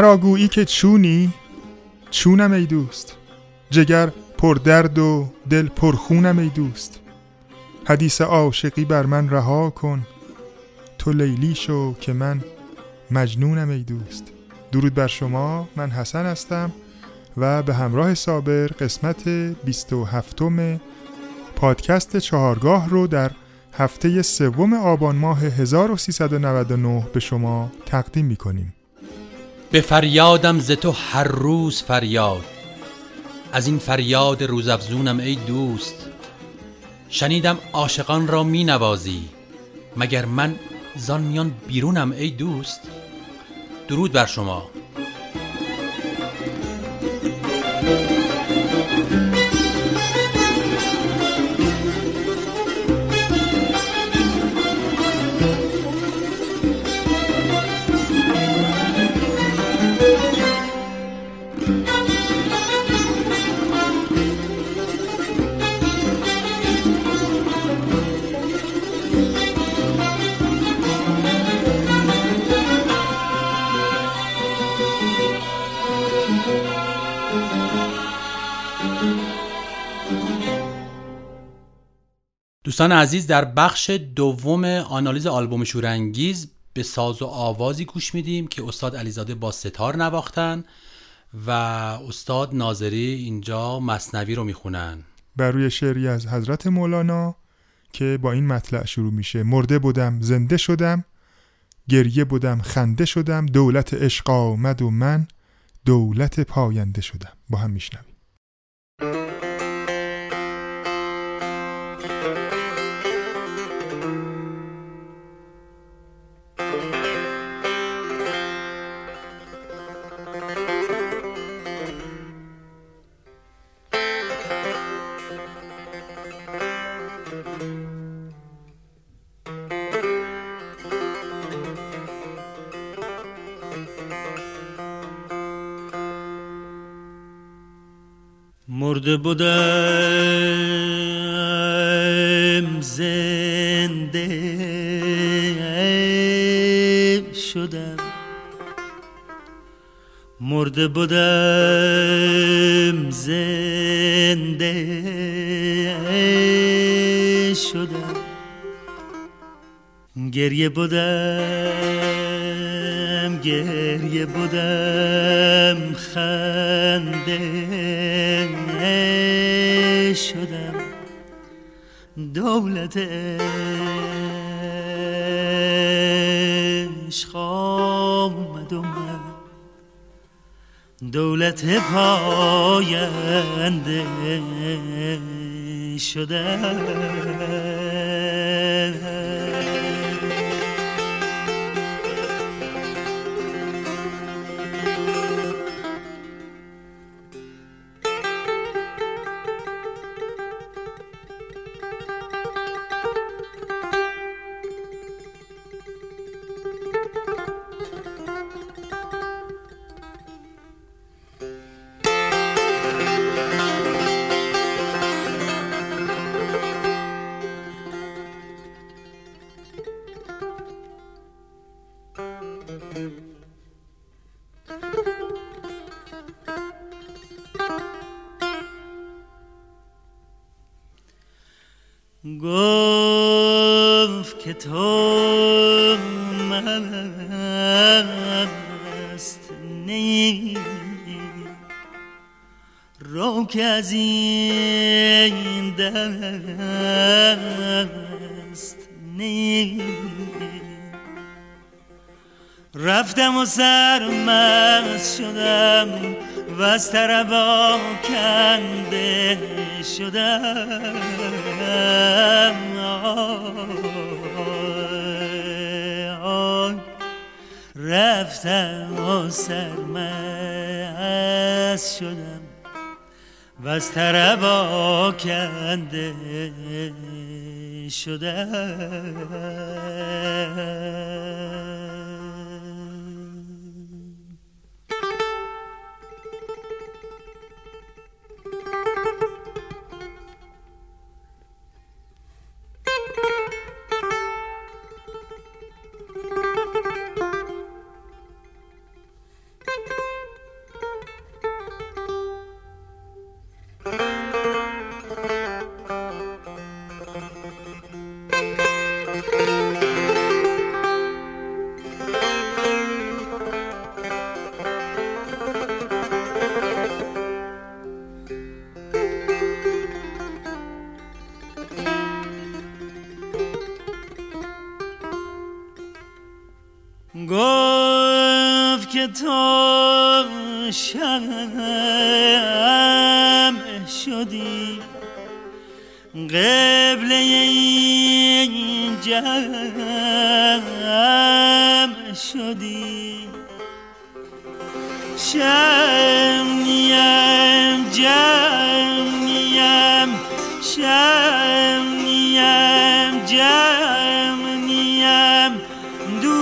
مرا گویی که چونی؟ چونم ای دوست. جگر پر درد و دل پر خونم ای دوست. حدیث عاشقی بر من رها کن. تو لیلی شو که من مجنونم ای دوست. درود بر شما من حسن هستم و به همراه صابر قسمت 27 پادکست چهارگاه رو در هفته سوم آبان ماه 1399 به شما تقدیم می کنیم. به فریادم ز تو هر روز فریاد. از این فریاد روزافزونم ای دوست. شنیدم عاشقان را می نوازی مگر من زان میان بیرونم ای دوست. درود بر شما. دوستان عزیز در بخش دوم آنالیز آلبوم شورانگیز به ساز و آوازی گوش میدیم که استاد علیزاده با ستار نواختن و استاد ناظری اینجا مصنوی رو می‌خونن. بر روی شعری از حضرت مولانا که با این مطلع شروع میشه. مرده بودم زنده شدم گریه بودم خنده شدم دولت عشق آمد و من دولت پاینده شدم. با هم میشنویم. مرده بودم زنده شدم. مرده بودم زنده شدم. گریه بودم گریه بودم خنده شدم دولت عشق آمد و من. دولت پاینده شدم. رو که از این دست نی رفتم و سرمست شدم و از طربا کنده شدم. رفتم و سرمست شدم. و از طربا کنده شدم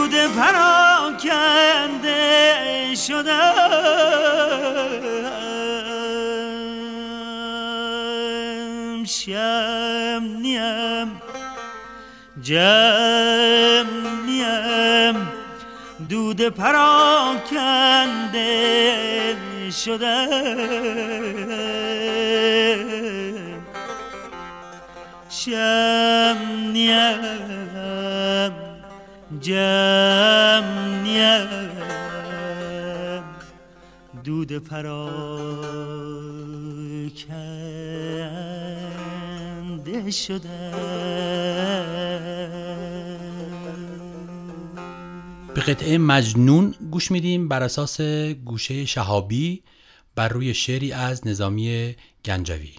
دود پراکنده شدم شم نیم جم نیم. دود پراکنده شدم شم نیم. جم نیم. دود پراکنده شدم به قطعه مجنون گوش میدیم بر اساس گوشه شهابی بر روی شعری از نظامی گنجوی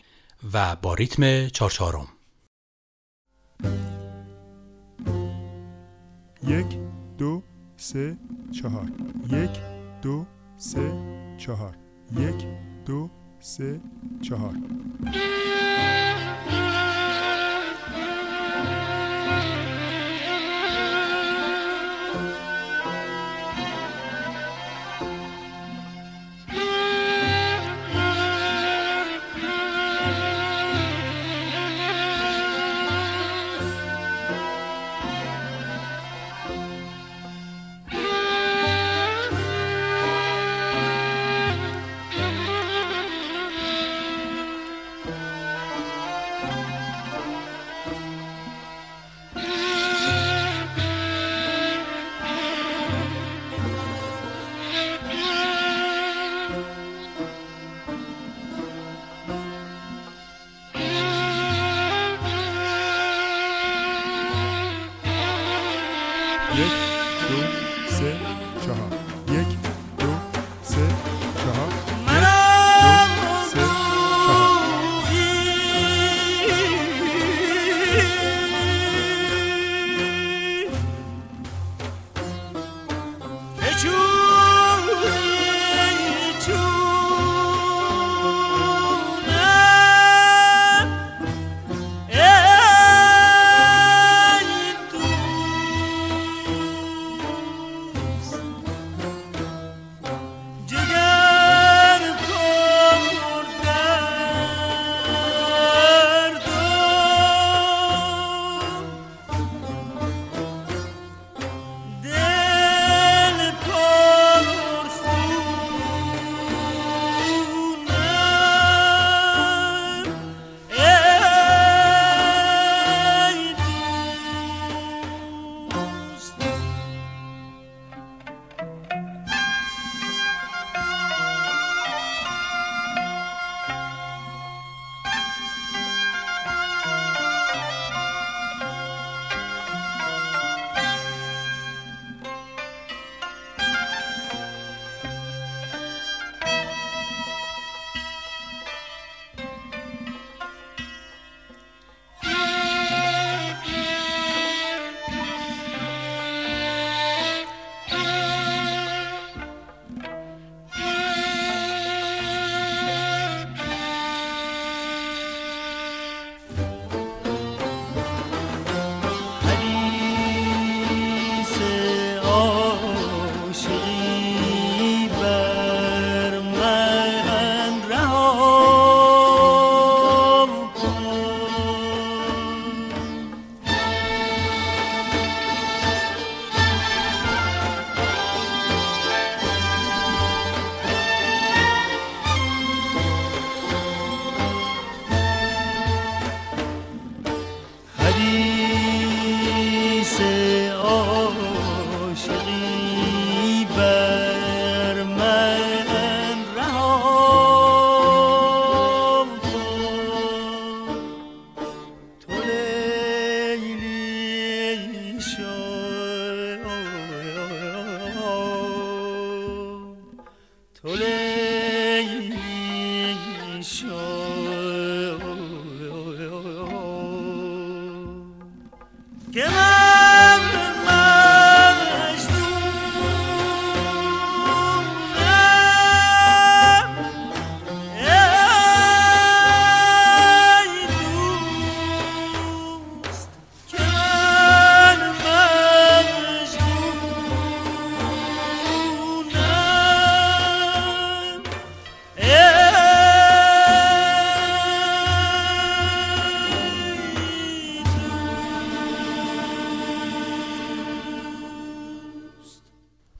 و با ریتم چارچارم یک دو سه چهار. یک دو سه چهار. یک دو سه چهار.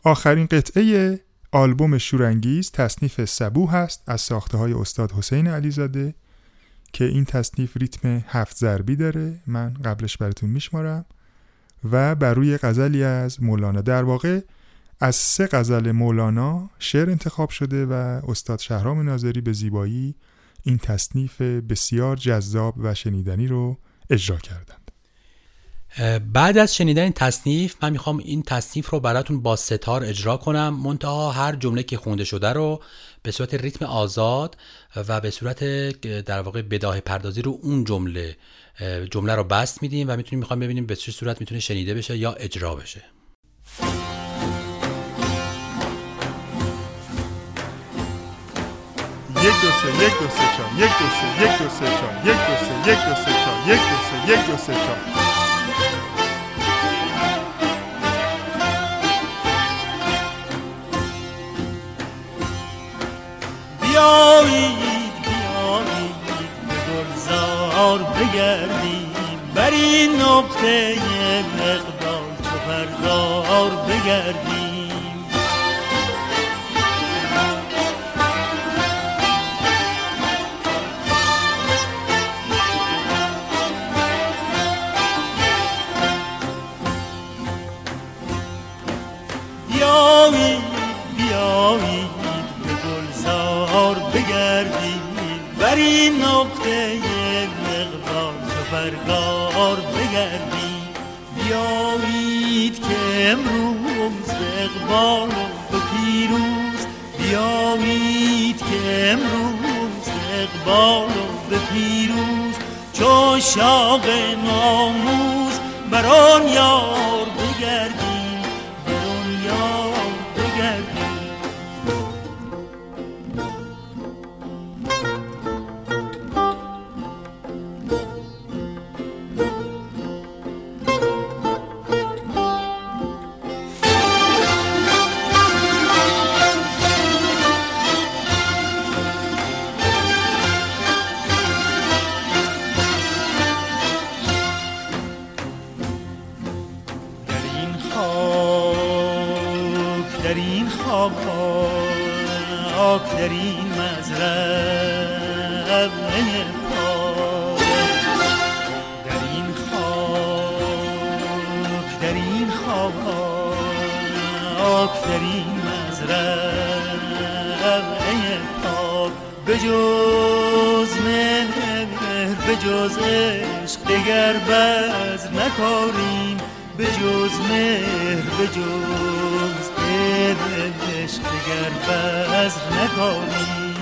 آخرین قطعه آلبوم شورانگیز تصنیف سبو هست از ساخته های استاد حسین علیزاده که این تصنیف ریتم هفت ضربی داره. من قبلش براتون میشمارم. و بر روی غزلی از مولانا. در واقع از سه غزل مولانا شعر انتخاب شده و استاد شهرام ناظری به زیبایی این تصنیف بسیار جذاب و شنیدنی رو اجرا کردن. بعد از شنیدن این تصنیف من می‌خوام این تصنیف رو براتون با ستار اجرا کنم. منتها هر جمله که خونده شده رو به صورت ریتم آزاد و به صورت در واقع بداه پردازی رو اون جمله جمله رو بست میدیم و می‌تونیم می‌خوام ببینیم به چه صورت می‌تونه شنیده بشه یا اجرا بشه. یک دو سه یک دو سه چهار. یک دو سه یک دو سه چهار. یک دو سه یک دو سه چهار. یک دو سه یک دو سه چهار. بیایید بیایید به گلزار بگردیم. بر این نقطه مقدار چو پردار بگردیم. بگردیم بیایید که امروز اقبال و پیروز. بیایید که امروز اقبال و پیروز. چو شاق ناموز بر آن عشق دگر بز نکاریم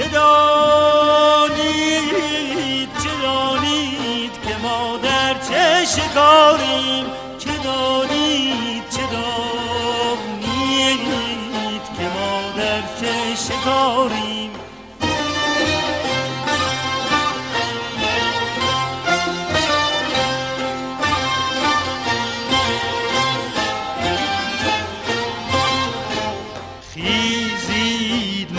چه دانید؟ چه دانید که ما در چه شکاریم؟ چه دانید؟ چه دانید که ما در چه شکاریم؟ خیزید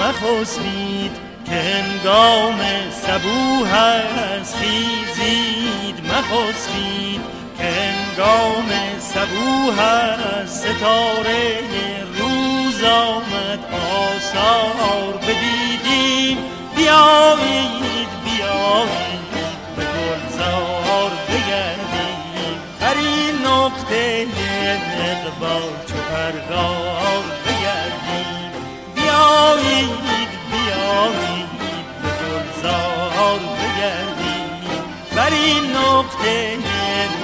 که هنگام سبو هست خیزید مخسبید که هنگام سبو هست ستاره روز آمد آثار بدیدیم. بیایید بیایید به گلزار بگردیم. بر این نقطه اقبال چو پرگار بگردیم. بیایید بیایید. گلزار بگردیم بر این نقطه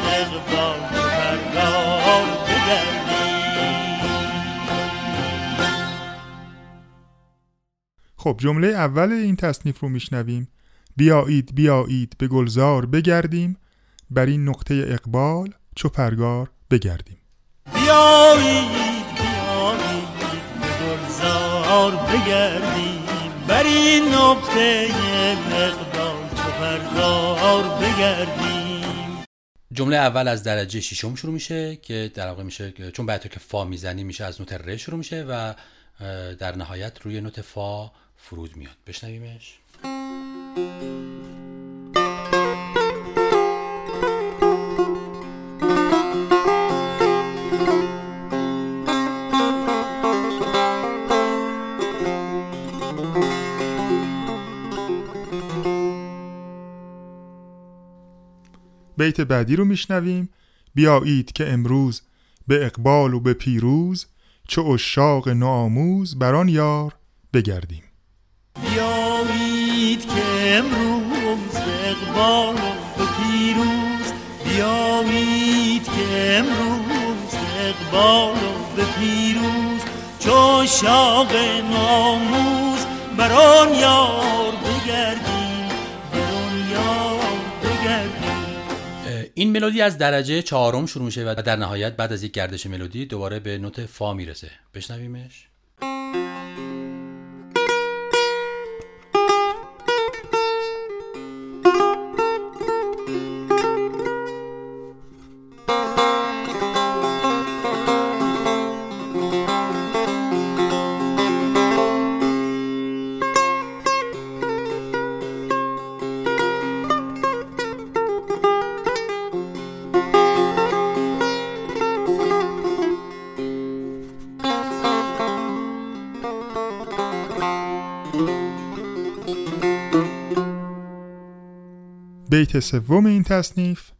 اقبال پرگار بگردیم خب جمله اول این تصنیف رو میشنویم. بیایید بیایید به گلزار بگردیم. بر این نقطه اقبال چو پرگار بگردیم. بیایید بیایید به گلزار بگردیم. بر این نقطه مقدار چو بگردیم. جمله اول از درجه ششم شروع میشه که در واقع میشه چون بعد که فا می‌زنی میشه از نوت ر شروع میشه و در نهایت روی نوت فا فرود میاد. بشنویمش. بیت بعدی رو میشنویم. بیایید که امروز به اقبال و به پیروز چو اشاق نوآموز بر آن یار بگردیم. بیایید که امروز به اقبال و به پیروز بیایید که امروز به اقبال و به پیروز چو شاق ناموز بر آن یار بگردیم. این ملودی از درجه چهارم شروع میشه و در نهایت بعد از یک گردش ملودی دوباره به نوت فا می‌رسه. بشنویمش. بیت سوم این تصنیف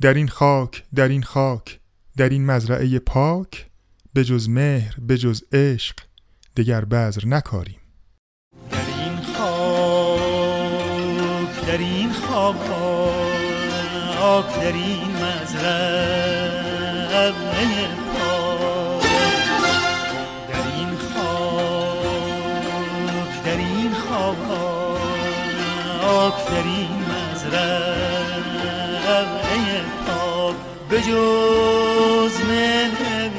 در این خاک در این خاک در این مزرعه پاک به جز مهر به جز عشق دگر بذر نکاریم. در این خاک در این خاک در این مزرعه پاک. در خاک در خاک در این مزرعه پاک به جز مهر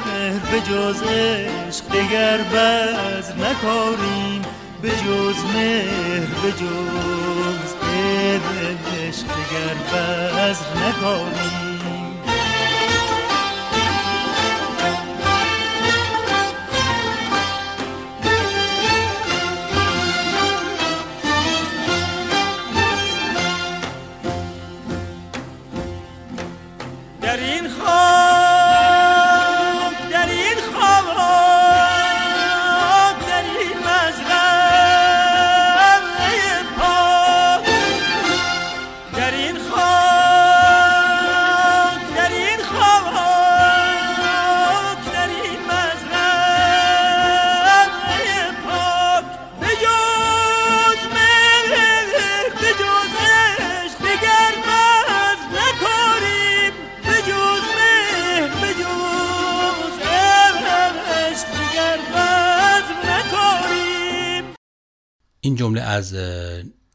به جز عشق دگر بذر نکاریم. به جز مهر به جز عشق دگر بزر نکاری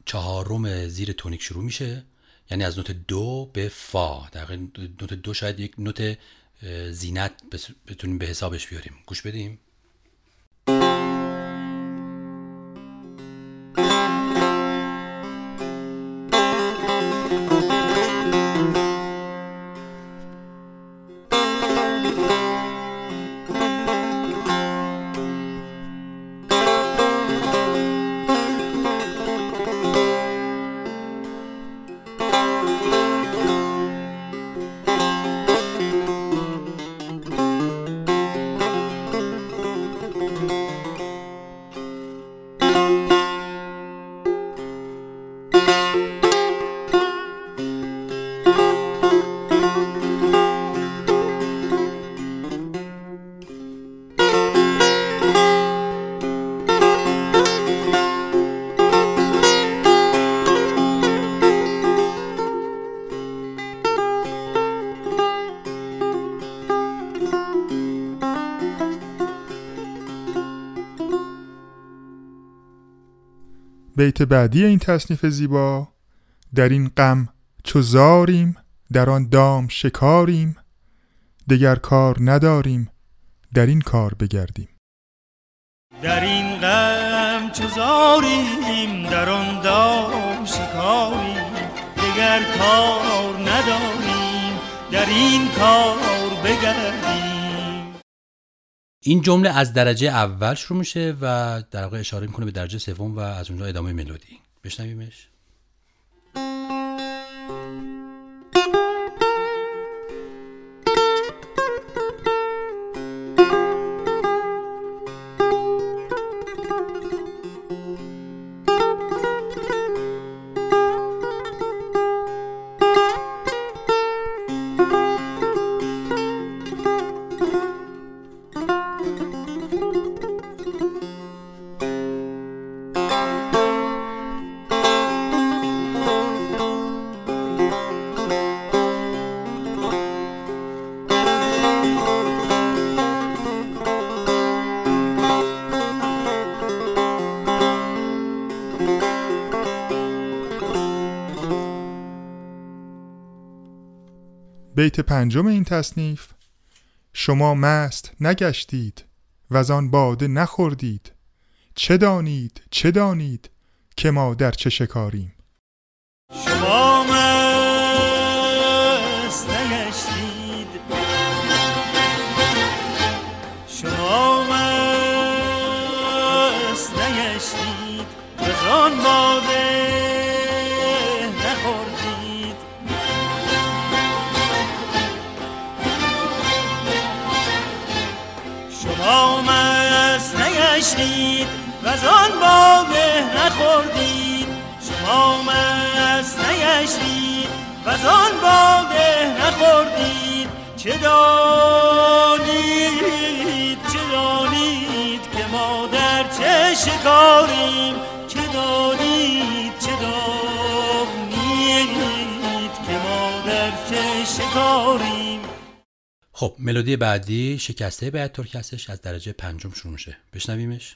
چهارم زیر تونیک شروع میشه. یعنی از نوت دو به فا. در نوت دو شاید یک نوت زینت بتونیم به حسابش بیاریم. گوش بدیم. بیت بعدی این تصنیف زیبا. در این غم چو زاریم در آن دام شکاریم. دگر کار نداریم در این کار بگردیم. در این غم چو زاریم در آن دام شکاریم. دگر کار نداریم در این کار بگردیم. این جمله از درجه اول شروع میشه و در واقع اشاره می‌کنه به درجه سوم و از اونجا ادامه ملودی. بشنویمش. بیت پنجم این تصنیف شما مست نگشتید و آن باده نخوردید چه دانید چه دانید که ما در چه شکاریم؟ شما مست نگشتید و آن باده نخوردید. شما مست نگشتید و آن باده نخوردید. چه دانید چه دانید که ما در چه شکاریم؟ چه دانید چه دانید که ما در چه شکاریم؟ خب ملودی بعدی شکسته بیت ترک هستش از درجه پنجم شروع میشه. بشنویمش.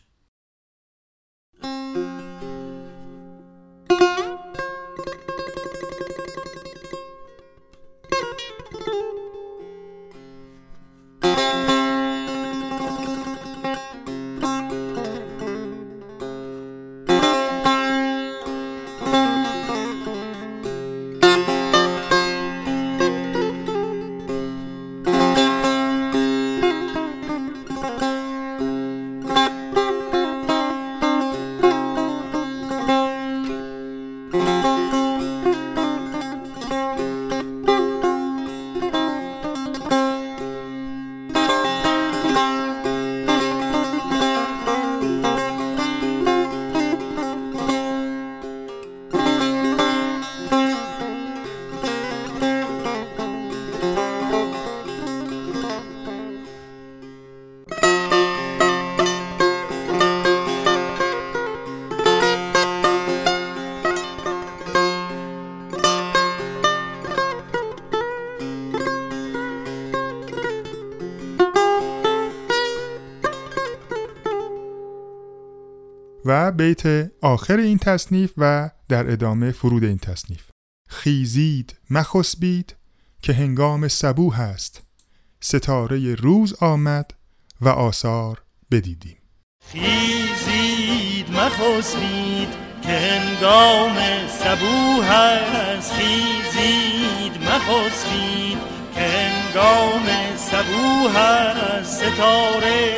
و بیت آخر این تصنیف و در ادامه فرود این تصنیف. خیزید مخسبید که هنگام سبوه است. ستاره روز آمد و آثار بدیدیم. خیزید مخسبید که هنگام سبوه است. خیزید مخسبید که هنگام سبوه است. ستاره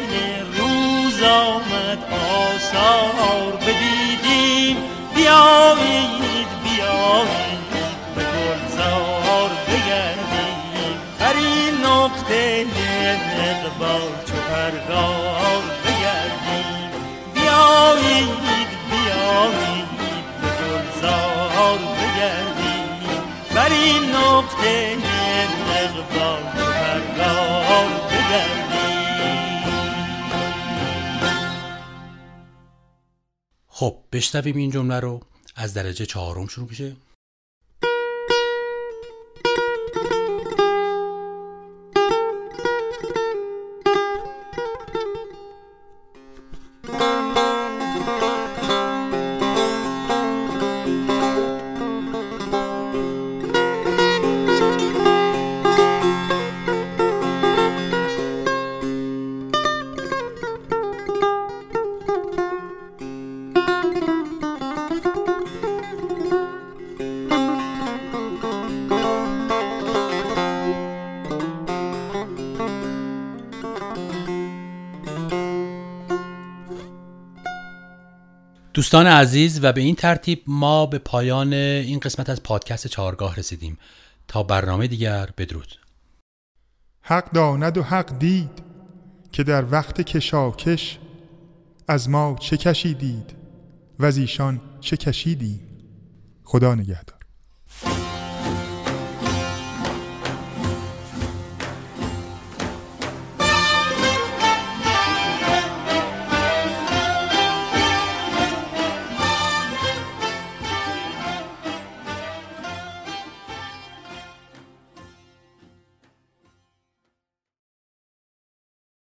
آمد آثار بدیدیم. بیایید بیایید به گلزار بگردیم. هر این نقطه اقبال چو پرگار بگردیم. بیایید بیایید به گلزار بگردیم. بر این نقطه اقبال چو پرگار بگردیم. خب بشنویم این جمله رو. از درجه چهارم شروع میشه. دوستان عزیز و به این ترتیب ما به پایان این قسمت از پادکست چهارگاه رسیدیم. تا برنامه دیگر بدرود. حق داند و حق دید که در وقت کشاکش از ما چه کشیدید و از ایشان چه کشیدیم. خدا نگهدار.